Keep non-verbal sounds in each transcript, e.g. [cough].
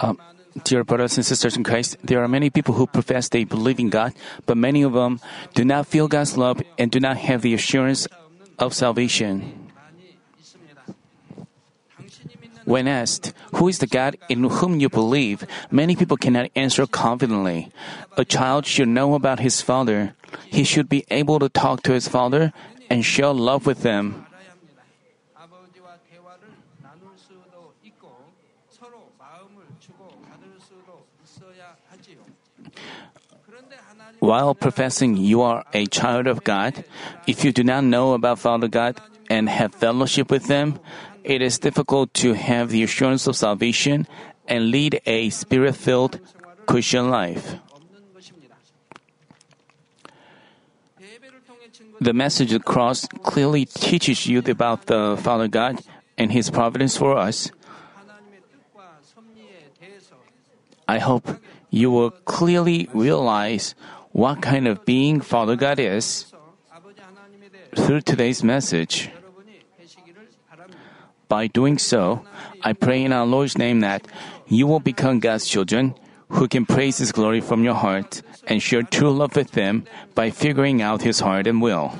Uh, dear brothers and sisters in Christ, there are many people who profess they believe in God, but many of them do not feel God's love and do not have the assurance of salvation. When asked, Who is the God in whom you believe? many people cannot answer confidently. A child should know about his father. He should be able to talk to his father and show love with them. While professing you are a child of God, if you do not know about Father God and have fellowship with Him, it is difficult to have the assurance of salvation and lead a spirit filled Christian life. The message of the cross clearly teaches you about the Father God and His providence for us. I hope you will clearly realize what kind of being Father God is through today's message. By doing so, I pray in our Lord's name that you will become God's children who can praise His glory from your heart and share true love with Him by figuring out His heart and will.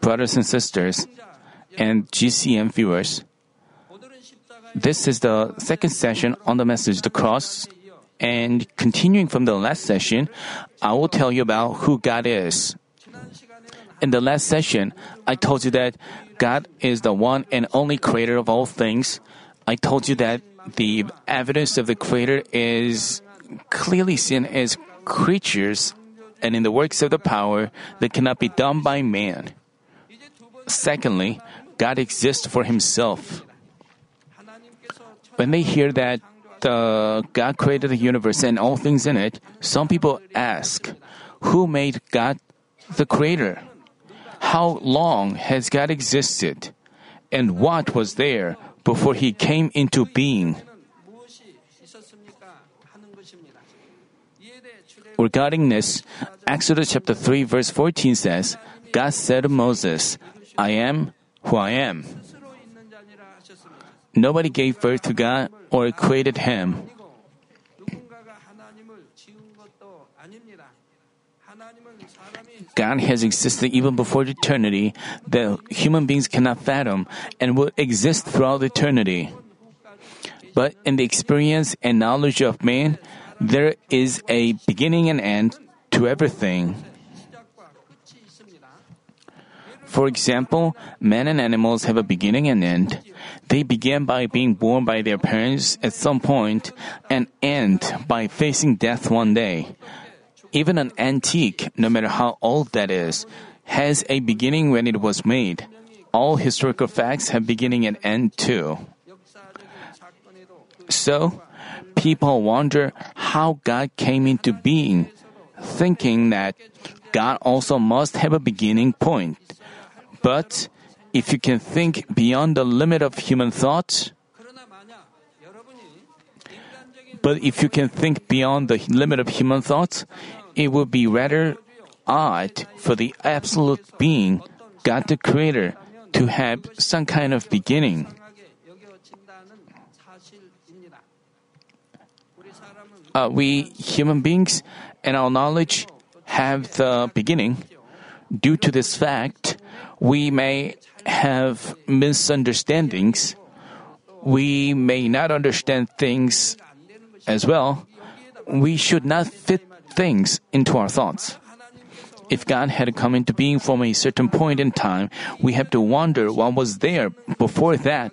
Brothers and sisters, and GCN viewers, this is the second session on the message, the cross. And continuing from the last session, I will tell you about who God is. In the last session, I told you that God is the one and only creator of all things. I told you that the evidence of the creator is clearly seen as creatures and in the works of the power that cannot be done by man. Secondly, God exists for himself. When they hear that uh, God created the universe and all things in it, some people ask, Who made God the creator? How long has God existed? And what was there before he came into being? Regarding this, Exodus chapter 3 verse 14 says, God said to Moses, I am who I am. Nobody gave birth to God or created Him. God has existed even before eternity that human beings cannot fathom and will exist throughout eternity. But in the experience and knowledge of man, there is a beginning and end to everything. For example, men and animals have a beginning and end. They begin by being born by their parents at some point and end by facing death one day. Even an antique, no matter how old that is, has a beginning when it was made. All historical facts have beginning and end too. So, people wonder how God came into being, thinking that God also must have a beginning point. But if you can think beyond the limit of human thought, but if you can think beyond the limit of human thought, it would be rather odd for the absolute being, God the Creator, to have some kind of beginning. Uh, we human beings and our knowledge have the beginning, Due to this fact, we may have misunderstandings. We may not understand things as well. We should not fit things into our thoughts. If God had come into being from a certain point in time, we have to wonder what was there before that.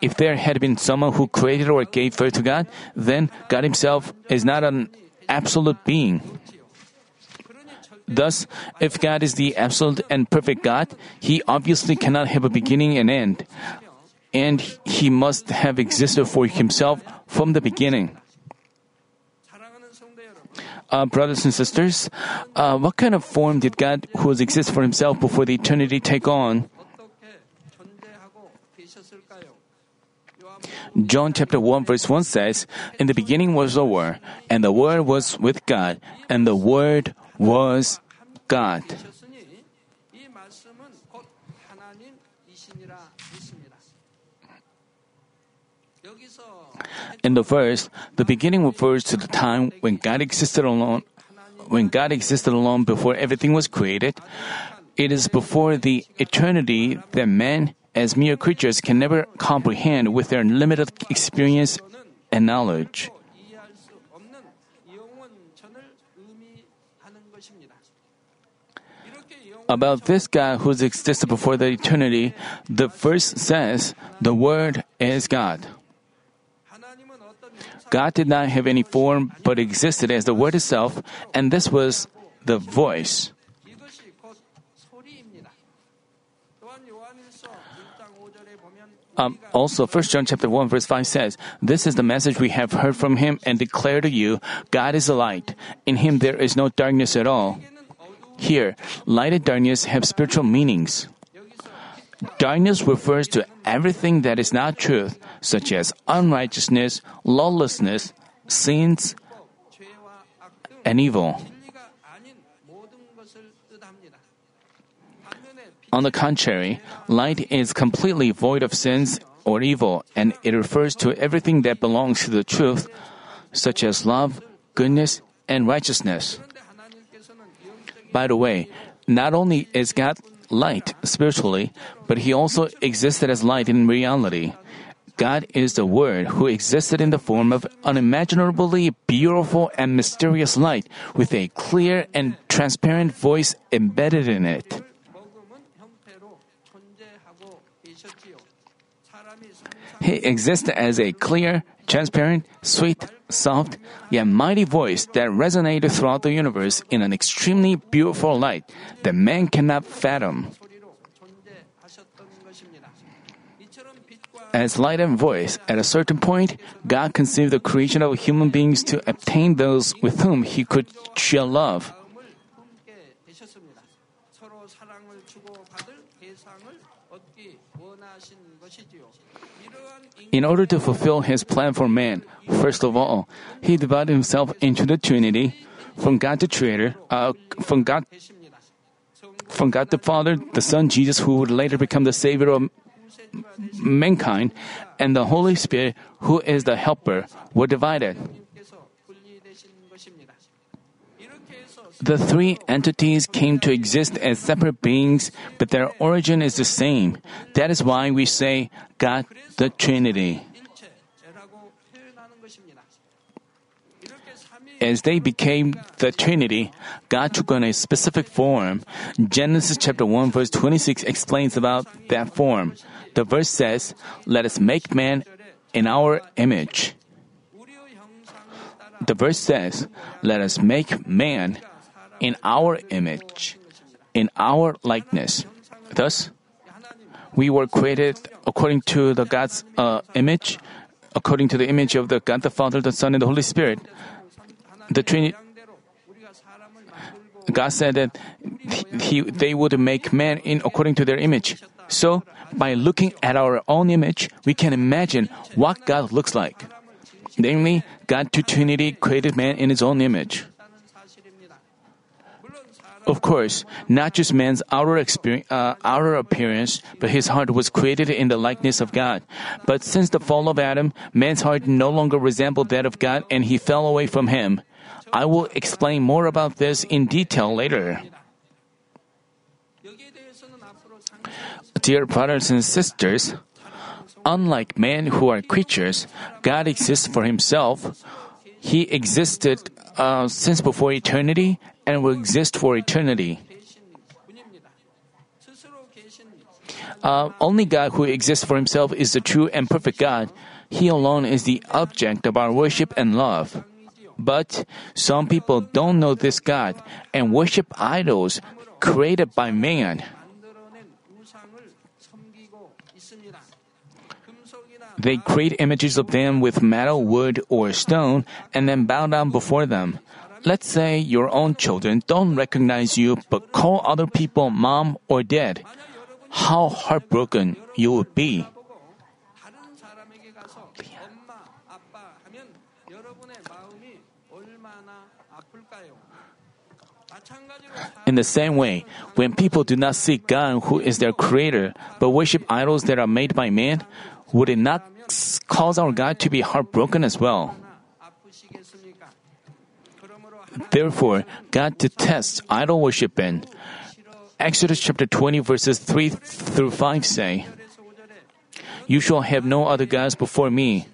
If there had been someone who created or gave birth to God, then God Himself is not an absolute being. Thus, if God is the absolute and perfect God, He obviously cannot have a beginning and end, and He must have existed for Himself from the beginning. Uh, brothers and sisters, uh, what kind of form did God, who exists for Himself before the eternity, take on? John chapter 1 verse 1 says, In the beginning was the Word, and the Word was with God, and the Word was God. In the verse, the beginning refers to the time when God existed alone when God existed alone before everything was created. It is before the eternity that man as mere creatures can never comprehend with their limited experience and knowledge. About this God who exists before the eternity, the verse says, The Word is God. God did not have any form but existed as the Word itself, and this was the voice. Um, also, 1 John chapter 1 verse 5 says, This is the message we have heard from him and declare to you, God is a light. In him there is no darkness at all. Here, light and darkness have spiritual meanings. Darkness refers to everything that is not truth, such as unrighteousness, lawlessness, sins, and evil. On the contrary, light is completely void of sins or evil, and it refers to everything that belongs to the truth, such as love, goodness, and righteousness. By the way, not only is God light spiritually, but He also existed as light in reality. God is the Word who existed in the form of unimaginably beautiful and mysterious light with a clear and transparent voice embedded in it. He existed as a clear, transparent, sweet, soft, yet mighty voice that resonated throughout the universe in an extremely beautiful light that man cannot fathom. As light and voice, at a certain point, God conceived the creation of human beings to obtain those with whom He could share love. In order to fulfill His plan for man, First of all, he divided himself into the Trinity, from God the Creator, uh, from God, from God the Father, the Son Jesus, who would later become the Savior of mankind, and the Holy Spirit, who is the Helper, were divided. The three entities came to exist as separate beings, but their origin is the same. That is why we say God the Trinity. As they became the Trinity, God took on a specific form. Genesis chapter 1 verse 26 explains about that form. The verse says, "Let us make man in our image." The verse says, "Let us make man in our image, in our likeness." Thus, we were created according to the God's uh, image, according to the image of the God the Father, the Son, and the Holy Spirit the Trinity. God said that he, they would make man in according to their image. So, by looking at our own image, we can imagine what God looks like. Namely, God to Trinity created man in his own image. Of course, not just man's outer, uh, outer appearance, but his heart was created in the likeness of God. But since the fall of Adam, man's heart no longer resembled that of God and he fell away from him. I will explain more about this in detail later. Dear brothers and sisters, unlike men who are creatures, God exists for himself. He existed uh, since before eternity and will exist for eternity. Uh, only God who exists for himself is the true and perfect God. He alone is the object of our worship and love. But some people don't know this God and worship idols created by man. They create images of them with metal, wood, or stone and then bow down before them. Let's say your own children don't recognize you but call other people mom or dad. How heartbroken you would be. In the same way, when people do not seek God who is their creator, but worship idols that are made by man, would it not cause our God to be heartbroken as well? Therefore, God detests idol worshiping. Exodus chapter 20 verses 3 through 5 say, You shall have no other gods before me.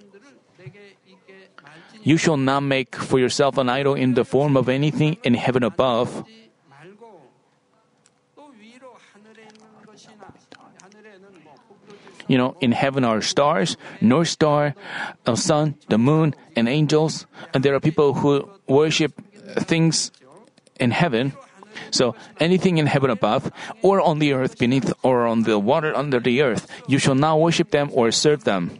You shall not make for yourself an idol in the form of anything in heaven above You know, in heaven are stars, north star, the sun, the moon, and angels. And there are people who worship things in heaven. So anything in heaven above, or on the earth beneath, or on the water under the earth, you shall not worship them or serve them.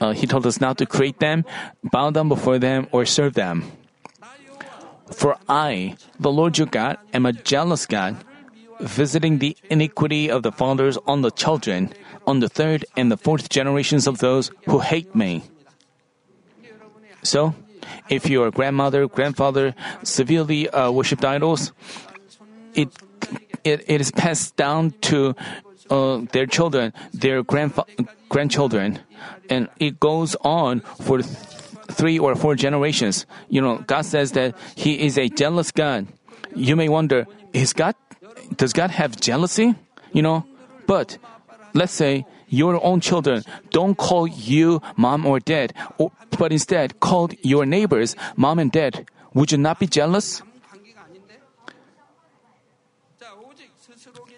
Uh, he told us not to create them, bow down before them, or serve them. For I, the Lord your God, am a jealous God, visiting the iniquity of the fathers on the children, on the third and the fourth generations of those who hate me. So, if your grandmother, grandfather severely uh, worshipped idols, it, it, it is passed down to uh, their children, their grandfa- grandchildren, and it goes on for three or four generations. You know, God says that He is a jealous God. You may wonder, is God, does God have jealousy? You know, but let's say your own children don't call you mom or dad, or, but instead call your neighbors mom and dad. Would you not be jealous?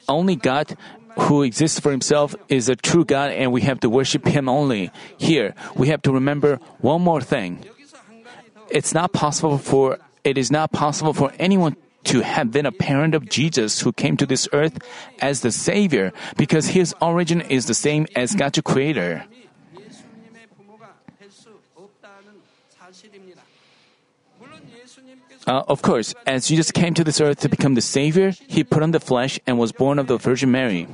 Only God who exists for himself is a true God and we have to worship him only. Here, we have to remember one more thing. It's not possible for it is not possible for anyone to have been a parent of Jesus who came to this earth as the Savior because his origin is the same as God the Creator. Uh, of course, as Jesus came to this earth to become the Savior, he put on the flesh and was born of the Virgin Mary.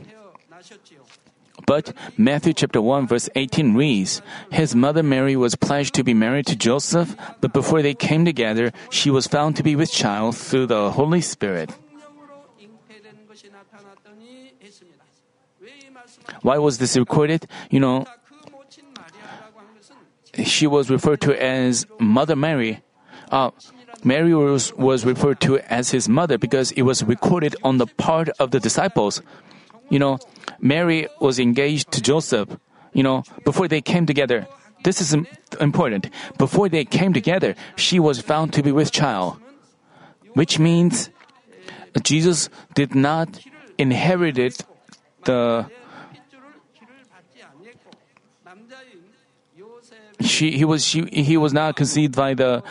But Matthew chapter 1 verse 18 reads, His mother Mary was pledged to be married to Joseph, but before they came together, she was found to be with child through the Holy Spirit. Why was this recorded? You know, she was referred to as Mother Mary. Uh, Mary was, was referred to as his mother because it was recorded on the part of the disciples. You know, Mary was engaged to Joseph, you know, before they came together. This is important. Before they came together, she was found to be with child, which means Jesus did not inherit the she he was she he was not conceived by the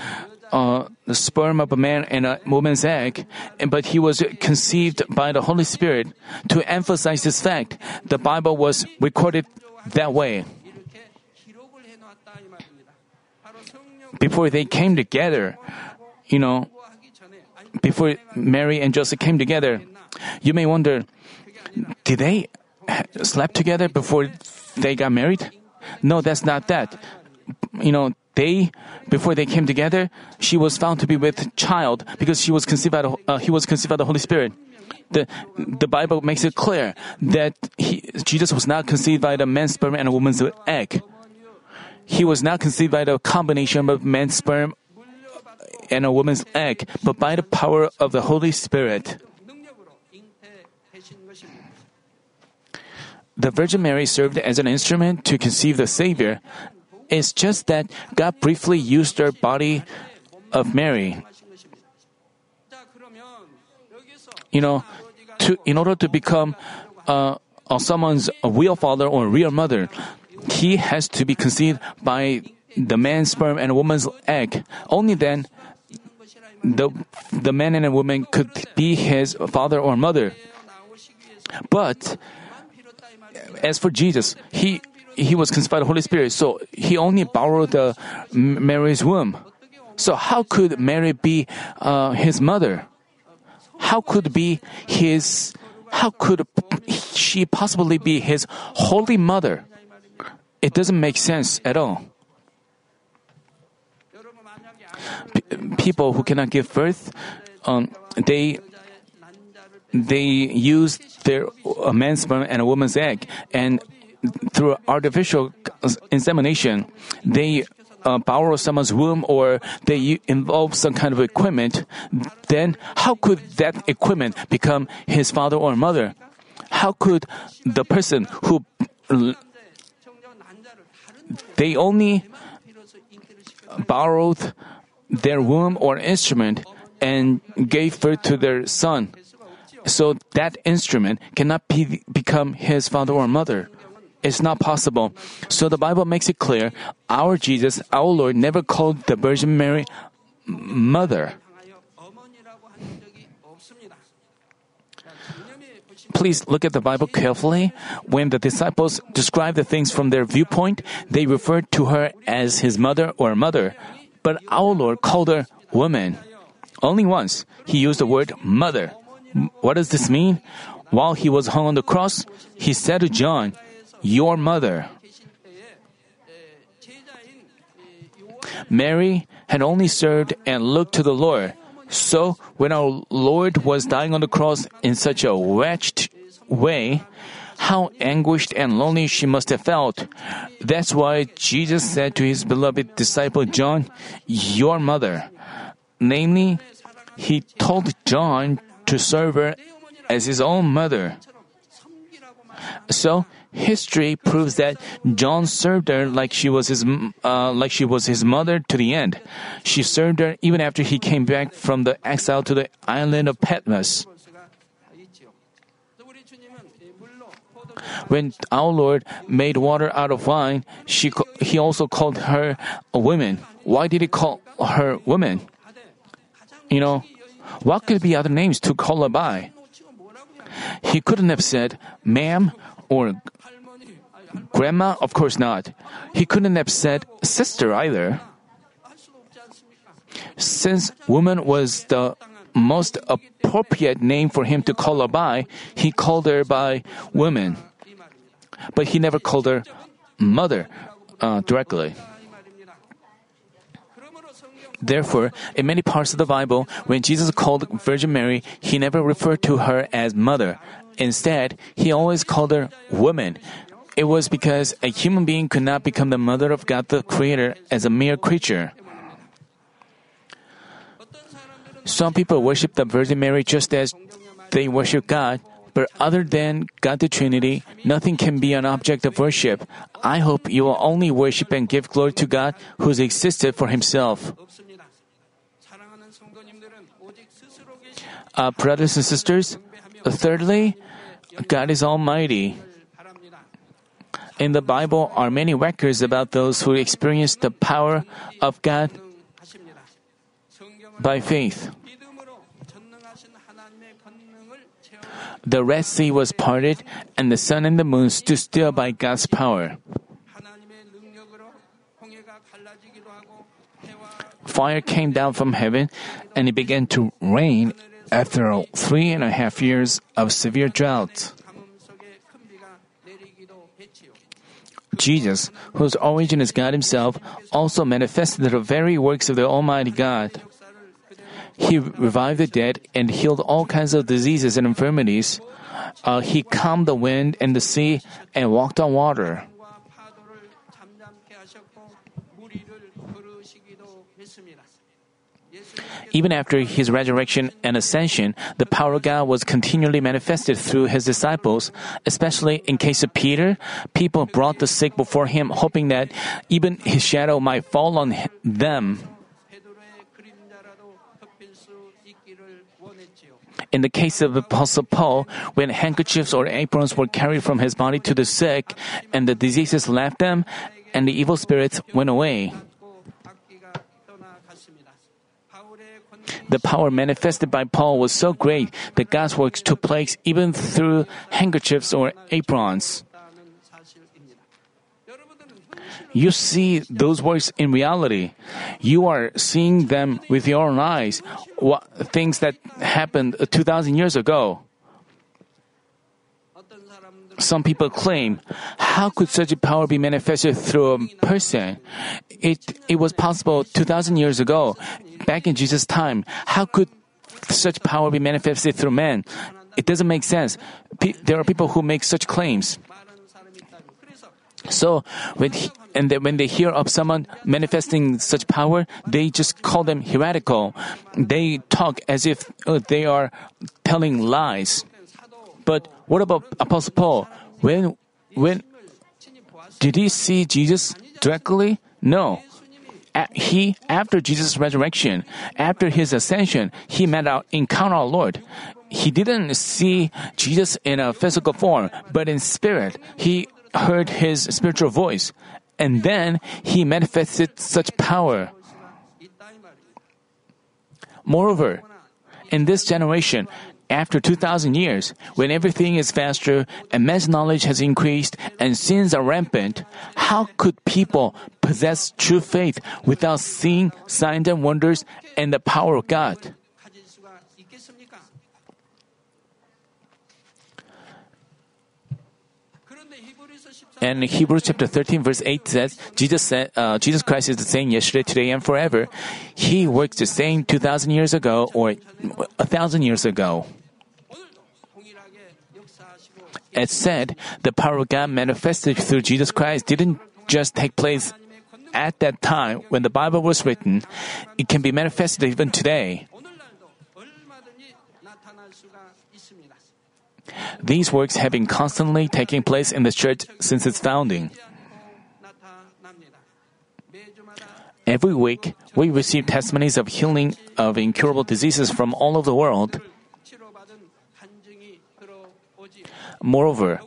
uh, the sperm of a man and a woman's egg, but he was conceived by the Holy Spirit. To emphasize this fact, the Bible was recorded that way. Before they came together, you know, before Mary and Joseph came together, you may wonder, did they sleep together before they got married? No, that's not that. You know, they, before they came together, she was found to be with child because she was conceived by the, uh, he was conceived by the Holy Spirit. The, the Bible makes it clear that he, Jesus was not conceived by the man's sperm and a woman's egg. He was not conceived by the combination of man's sperm and a woman's egg, but by the power of the Holy Spirit. The Virgin Mary served as an instrument to conceive the Savior, it's just that God briefly used her body of Mary. You know, to, in order to become uh, someone's real father or real mother, he has to be conceived by the man's sperm and a woman's egg. Only then, the, the man and a woman could be his father or mother. But as for Jesus, he he was conceived by the Holy Spirit, so he only borrowed the Mary's womb. So how could Mary be uh, his mother? How could be his? How could she possibly be his holy mother? It doesn't make sense at all. P- people who cannot give birth, um, they they use their a man's sperm and a woman's egg, and through artificial insemination, they uh, borrow someone's womb or they involve some kind of equipment, then how could that equipment become his father or mother? How could the person who they only borrowed their womb or instrument and gave birth to their son. So that instrument cannot be, become his father or mother is not possible. So the Bible makes it clear our Jesus, our Lord, never called the Virgin Mary mother. Please look at the Bible carefully. When the disciples describe the things from their viewpoint, they refer to her as his mother or mother. But our Lord called her woman. Only once he used the word mother. What does this mean? While he was hung on the cross, he said to John, your mother. Mary had only served and looked to the Lord. So, when our Lord was dying on the cross in such a wretched way, how anguished and lonely she must have felt. That's why Jesus said to his beloved disciple John, Your mother. Namely, he told John to serve her as his own mother. So, History proves that John served her like she was his uh, like she was his mother to the end. She served her even after he came back from the exile to the island of Patmos. When our Lord made water out of wine, she, he also called her a woman. Why did he call her woman? You know, what could be other names to call her by? He couldn't have said, ma'am or grandma? Of course not. He couldn't have said sister either. Since woman was the most appropriate name for him to call her by, he called her by woman. But he never called her mother uh, directly. Therefore, in many parts of the Bible, when Jesus called Virgin Mary, he never referred to her as mother, Instead, he always called her woman. It was because a human being could not become the mother of God the Creator as a mere creature. Some people worship the Virgin Mary just as they worship God, but other than God the Trinity, nothing can be an object of worship. I hope you will only worship and give glory to God who has existed for Himself. Uh, brothers and sisters, thirdly, God is Almighty. In the Bible are many records about those who experienced the power of God by faith. The Red Sea was parted, and the sun and the moon stood still by God's power. fire came down from heaven and it began to rain after three and a half years of severe drought. Jesus, whose origin is God Himself, also manifested the very works of the Almighty God. He revived the dead and healed all kinds of diseases and infirmities. Uh, he calmed the wind and the sea and walked on water. Even after his resurrection and ascension, the power of God was continually manifested through his disciples. Especially in case of Peter, people brought the sick before him, hoping that even his shadow might fall on them. In the case of Apostle Paul, when handkerchiefs or aprons were carried from his body to the sick, and the diseases left them, and the evil spirits went away. The power manifested by Paul was so great that God's works took place even through handkerchiefs or aprons. You see those works in reality. You are seeing them with your own eyes, what, things that happened 2,000 years ago. Some people claim, how could such power be manifested through a person? It, it was possible 2,000 years ago, back in Jesus' time. How could such power be manifested through man? It doesn't make sense. There are people who make such claims. So when he, and then when they hear of someone manifesting such power, they just call them heretical. They talk as if uh, they are telling lies. But what about Apostle Paul? When, when, did he see Jesus directly? No. He, after Jesus' resurrection, after his ascension, he met out, encountered our Lord. He didn't see Jesus in a physical form, but in spirit. He heard his spiritual voice, and then he manifested such power. Moreover, in this generation, after 2000 years, when everything is faster and man's knowledge has increased and sins are rampant, how could people possess true faith without seeing signs and wonders and the power of God? And Hebrews chapter 13 verse 8 says, Jesus, said, uh, Jesus Christ is the same yesterday, today, and forever. He worked the same 2,000 years ago or 1,000 years ago. As said, the power of God manifested through Jesus Christ didn't just take place at that time when the Bible was written. It can be manifested even today. These works have been constantly taking place in the church since its founding. Every week, we receive testimonies of healing of incurable diseases from all over the world. Moreover,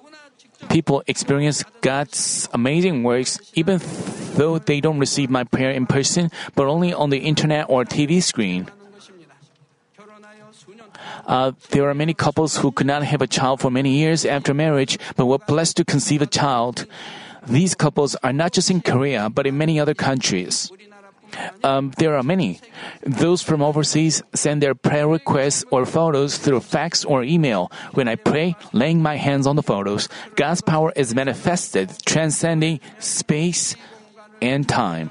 people experience God's amazing works even though they don't receive my prayer in person, but only on the internet or TV screen. Uh, there are many couples who could not have a child for many years after marriage, but were blessed to conceive a child. These couples are not just in Korea, but in many other countries. Um, there are many. Those from overseas send their prayer requests or photos through fax or email. When I pray, laying my hands on the photos, God's power is manifested, transcending space and time.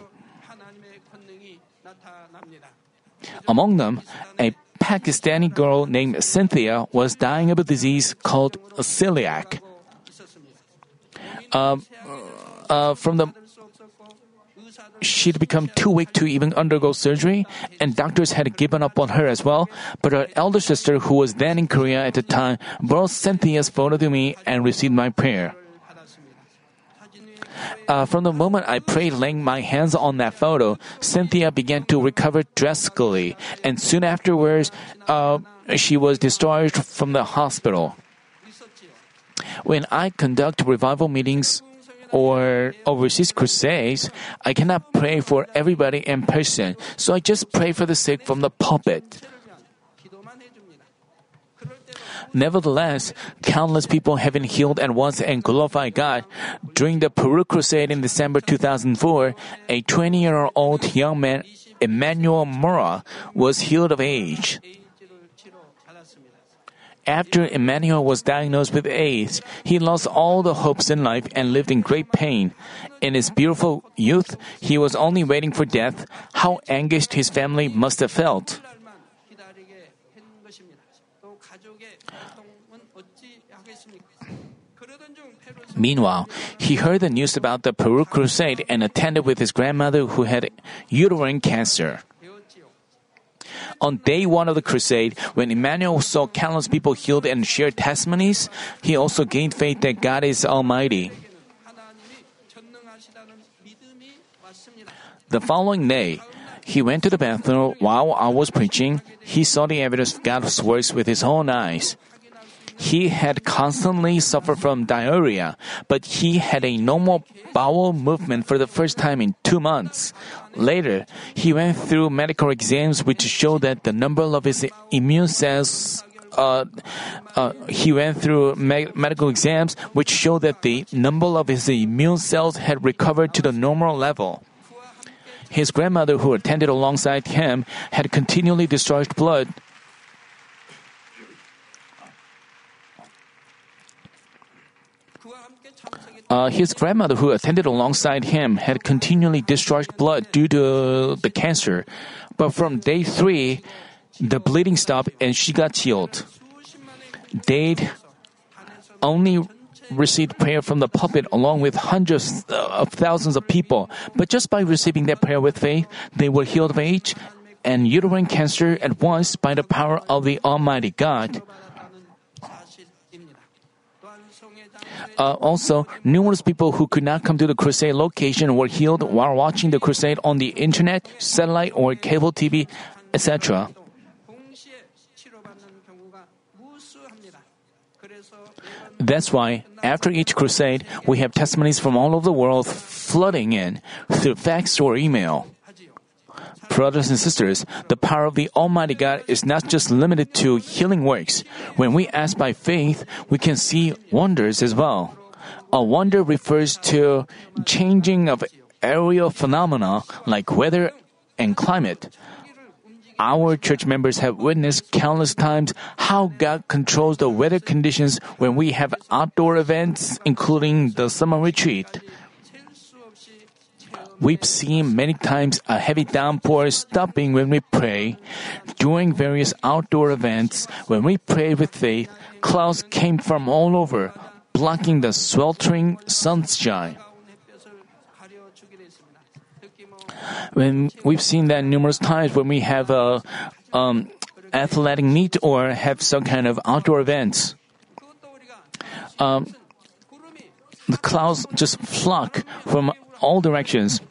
Among them, a Pakistani girl named Cynthia was dying of a disease called celiac. Uh, uh, from the she'd become too weak to even undergo surgery, and doctors had given up on her as well. But her elder sister, who was then in Korea at the time, brought Cynthia's photo to me and received my prayer. Uh, from the moment I prayed, laying my hands on that photo, Cynthia began to recover drastically, and soon afterwards, uh, she was discharged from the hospital. When I conduct revival meetings or overseas crusades, I cannot pray for everybody in person, so I just pray for the sick from the pulpit. Nevertheless, countless people have been healed at once and glorified God. During the Peru Crusade in December 2004, a 20 year old young man, Emmanuel Mora, was healed of AIDS. After Emmanuel was diagnosed with AIDS, he lost all the hopes in life and lived in great pain. In his beautiful youth, he was only waiting for death. How anguished his family must have felt. Meanwhile, he heard the news about the Peru crusade and attended with his grandmother who had uterine cancer. On day one of the crusade, when Emmanuel saw countless people healed and shared testimonies, he also gained faith that God is Almighty. The following day, he went to the bathroom while I was preaching. He saw the evidence of God's works with his own eyes. He had constantly suffered from diarrhea, but he had a normal bowel movement for the first time in two months. Later, he went through medical exams which showed that the number of his immune cells uh, uh, he went through me- medical exams which showed that the number of his immune cells had recovered to the normal level. His grandmother, who attended alongside him, had continually discharged blood. Uh, his grandmother, who attended alongside him, had continually discharged blood due to the cancer. But from day three, the bleeding stopped and she got healed. They'd only received prayer from the pulpit along with hundreds of thousands of people. But just by receiving that prayer with faith, they were healed of AIDS and uterine cancer at once by the power of the Almighty God. Uh, also, numerous people who could not come to the crusade location were healed while watching the crusade on the internet, satellite, or cable TV, etc. That's why, after each crusade, we have testimonies from all over the world flooding in through fax or email. Brothers and sisters, the power of the Almighty God is not just limited to healing works. When we ask by faith, we can see wonders as well. A wonder refers to changing of aerial phenomena like weather and climate. Our church members have witnessed countless times how God controls the weather conditions when we have outdoor events, including the summer retreat. We've seen many times a heavy downpour stopping when we pray. During various outdoor events, when we prayed with faith, clouds came from all over, blocking the sweltering sunshine. When we've seen that numerous times when we have a um, athletic meet or have some kind of outdoor events. Um, the clouds just flock from all directions.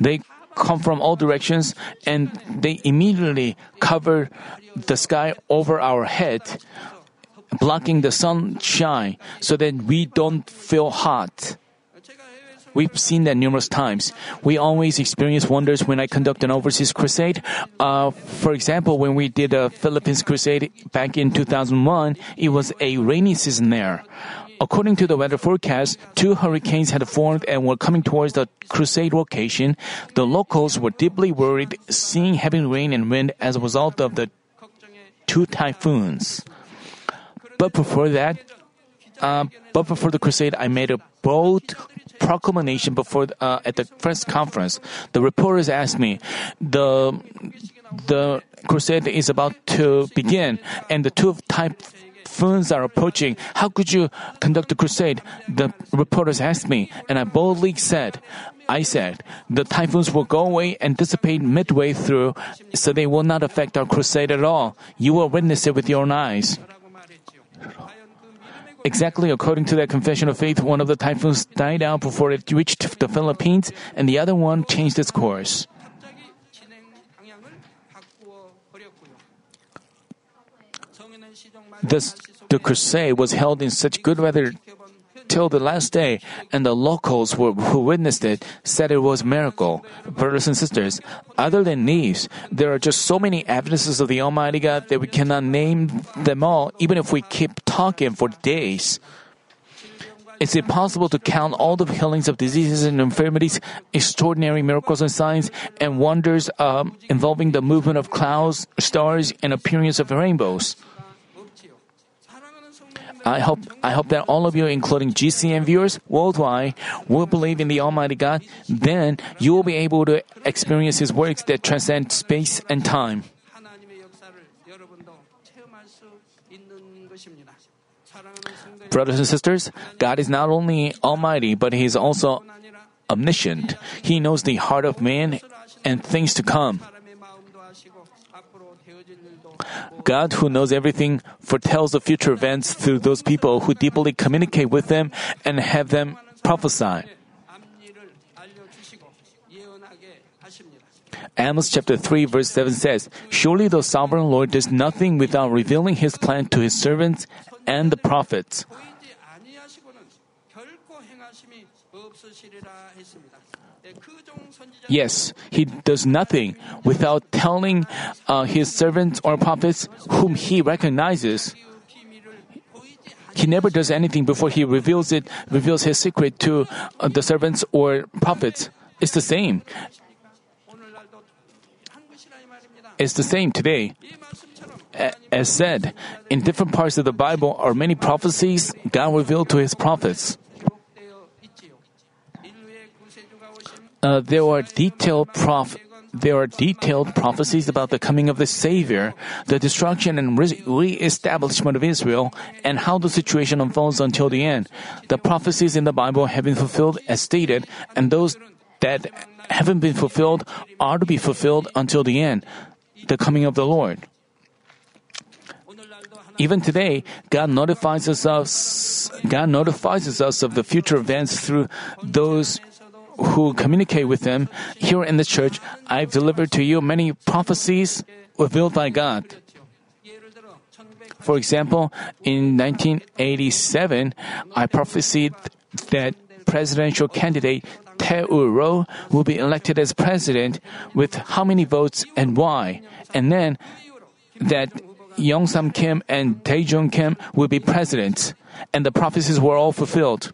They come from all directions and they immediately cover the sky over our head, blocking the sunshine so that we don't feel hot. We've seen that numerous times. We always experience wonders when I conduct an overseas crusade. Uh, for example, when we did a Philippines crusade back in 2001, it was a rainy season there. According to the weather forecast, two hurricanes had formed and were coming towards the crusade location. The locals were deeply worried seeing heavy rain and wind as a result of the two typhoons. But before that, uh, but before the crusade, I made a bold proclamation before uh, at the first conference. The reporters asked me, the the crusade is about to begin, and the two typhoons are approaching. How could you conduct a crusade? The reporters asked me, and I boldly said, I said, the typhoons will go away and dissipate midway through, so they will not affect our crusade at all. You will witness it with your own eyes. Exactly according to that confession of faith, one of the typhoons died out before it reached the Philippines, and the other one changed its course. Thus, the crusade was held in such good weather till the last day, and the locals who, who witnessed it said it was a miracle. Brothers and sisters, other than these, there are just so many evidences of the Almighty God that we cannot name them all, even if we keep talking for days. It's impossible to count all the healings of diseases and infirmities, extraordinary miracles and signs, and wonders um, involving the movement of clouds, stars, and appearance of rainbows? I hope I hope that all of you, including GCN viewers worldwide, will believe in the Almighty God. Then you will be able to experience His works that transcend space and time. Brothers and sisters, God is not only Almighty, but He is also omniscient. He knows the heart of man and things to come. God, who knows everything, foretells the future events through those people who deeply communicate with them and have them prophesy. Amos chapter 3 verse 7 says, Surely the sovereign Lord does nothing without revealing his plan to his servants and the prophets. Yes, he does nothing without telling uh, his servants or prophets whom he recognizes. He never does anything before he reveals it, reveals his secret to uh, the servants or prophets. It's the same. It's the same today. As said, in different parts of the Bible are many prophecies God revealed to his prophets. Uh, there are detailed prof- there are detailed prophecies about the coming of the Savior, the destruction and re- re-establishment of Israel, and how the situation unfolds until the end. The prophecies in the Bible have been fulfilled as stated, and those that haven't been fulfilled are to be fulfilled until the end, the coming of the Lord. Even today, God notifies us of, God notifies us of the future events through those who communicate with them, Here in the church, I've delivered to you many prophecies revealed by God. For example, in 1987, I prophesied that presidential candidate Tae Woo Roh will be elected as president with how many votes and why. And then that Young Sam Kim and Tae Jung Kim will be presidents. And the prophecies were all fulfilled.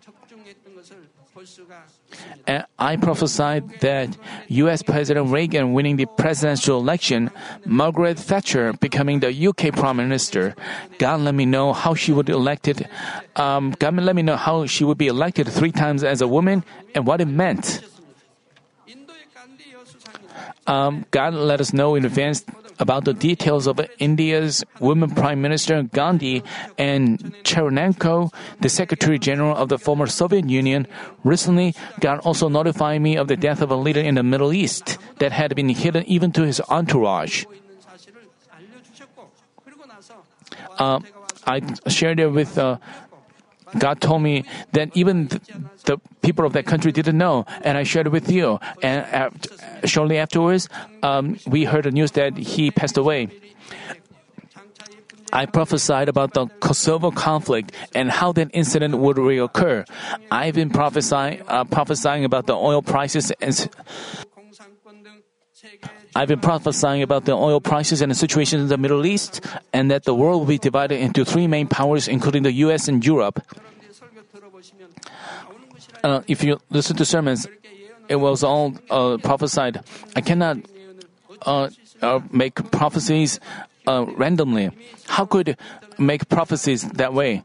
I prophesied that U.S. President Reagan winning the presidential election, Margaret Thatcher becoming the UK Prime Minister. God let me know how she would elected. Um, God let me know how she would be elected three times as a woman and what it meant. Um, God let us know in advance about the details of India's women Prime Minister Gandhi and Chernenko, the Secretary General of the former Soviet Union. Recently, God also notified me of the death of a leader in the Middle East that had been hidden even to his entourage. Uh, I shared it with uh, God told me that even the, the, people of that country didn't know, and I shared it with you. And after, shortly afterwards, um, we heard the news that he passed away. I prophesied about the Kosovo conflict and how that incident would reoccur. I've been prophesying, uh, prophesying about the oil prices and I've been prophesying about the oil prices and the situation in the Middle East, and that the world will be divided into three main powers, including the U.S. and Europe. Uh, if you listen to sermons, it was all uh, prophesied. I cannot uh, uh make prophecies uh, randomly. How could make prophecies that way?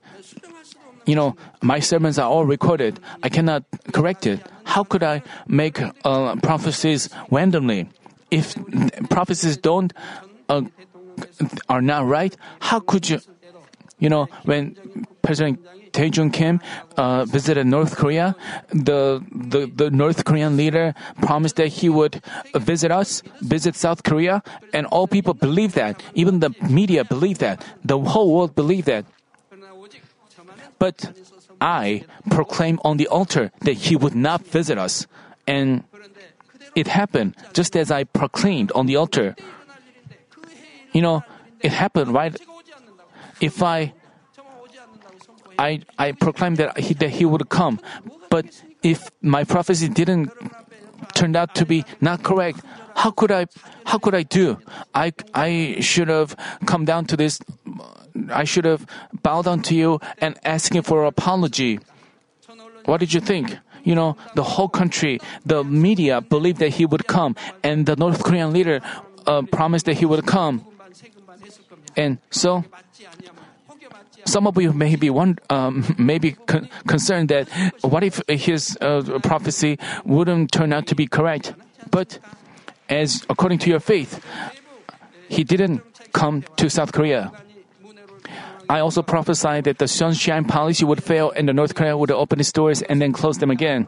You know, my sermons are all recorded. I cannot correct it. How could I make uh, prophecies randomly? If prophecies don't uh, are not right, how could you? You know, when President Tae Jung Kim uh, visited North Korea, the, the the North Korean leader promised that he would visit us, visit South Korea, and all people believe that. Even the media believe that. The whole world believe that. But I proclaim on the altar that he would not visit us, and it happened just as I proclaimed on the altar. You know, it happened right. If I, I, I proclaimed that he, that he would come, but if my prophecy didn't turn out to be not correct, how could I, how could I do? I, I should have come down to this. I should have bowed down to you and asking for an apology. What did you think? You know, the whole country, the media believed that he would come, and the North Korean leader uh, promised that he would come. And so, some of you may be one, um, [laughs] maybe con- concerned that what if his uh, prophecy wouldn't turn out to be correct? But as according to your faith, he didn't come to South Korea. I also prophesied that the sunshine policy would fail and the North Korea would open its doors and then close them again.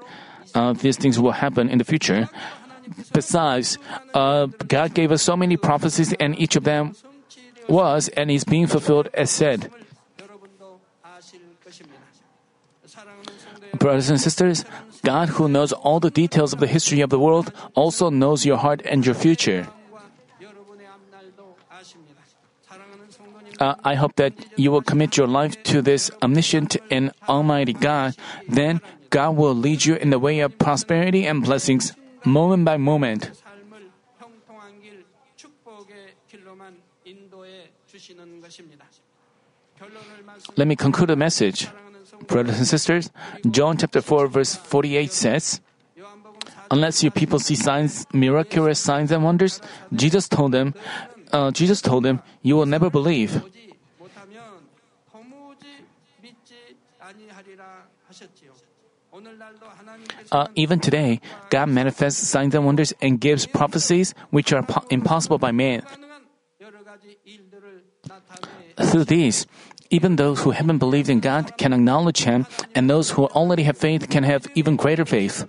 Uh, these things will happen in the future. Besides, uh, God gave us so many prophecies, and each of them was and is being fulfilled as said. Brothers and sisters, God, who knows all the details of the history of the world, also knows your heart and your future. Uh, I hope that you will commit your life to this omniscient and almighty God. Then God will lead you in the way of prosperity and blessings moment by moment. Let me conclude the message. Brothers and sisters, John chapter 4 verse 48 says, Unless your people see signs, miraculous signs and wonders, Jesus told them, uh, Jesus told him, You will never believe. Uh, even today, God manifests signs and wonders and gives prophecies which are po- impossible by man. Through these, even those who haven't believed in God can acknowledge Him, and those who already have faith can have even greater faith.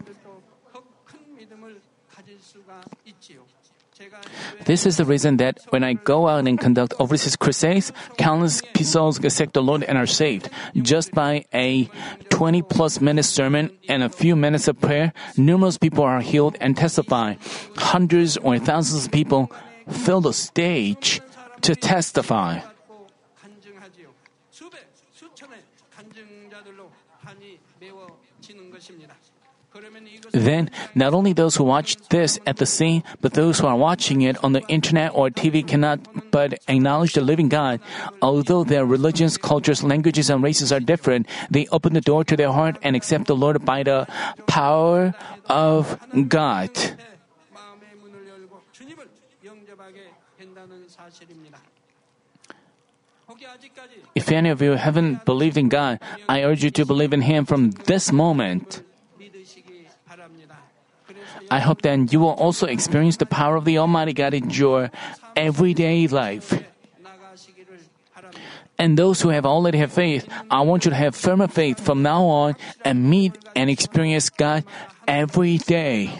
This is the reason that when I go out and conduct overseas crusades, countless souls accept the Lord and are saved. Just by a 20 plus minute sermon and a few minutes of prayer, numerous people are healed and testify. Hundreds or thousands of people fill the stage to testify. Then, not only those who watch this at the scene, but those who are watching it on the internet or TV cannot but acknowledge the living God. Although their religions, cultures, languages, and races are different, they open the door to their heart and accept the Lord by the power of God. If any of you haven't believed in God, I urge you to believe in Him from this moment. I hope that you will also experience the power of the Almighty God in your everyday life. And those who have already have faith, I want you to have firmer faith from now on and meet and experience God every day.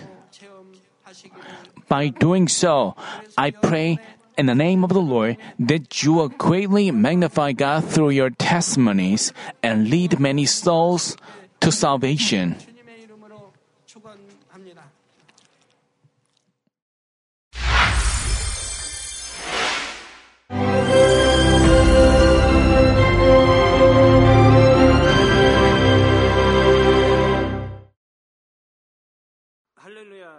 By doing so, I pray in the name of the Lord that you will greatly magnify God through your testimonies and lead many souls to salvation.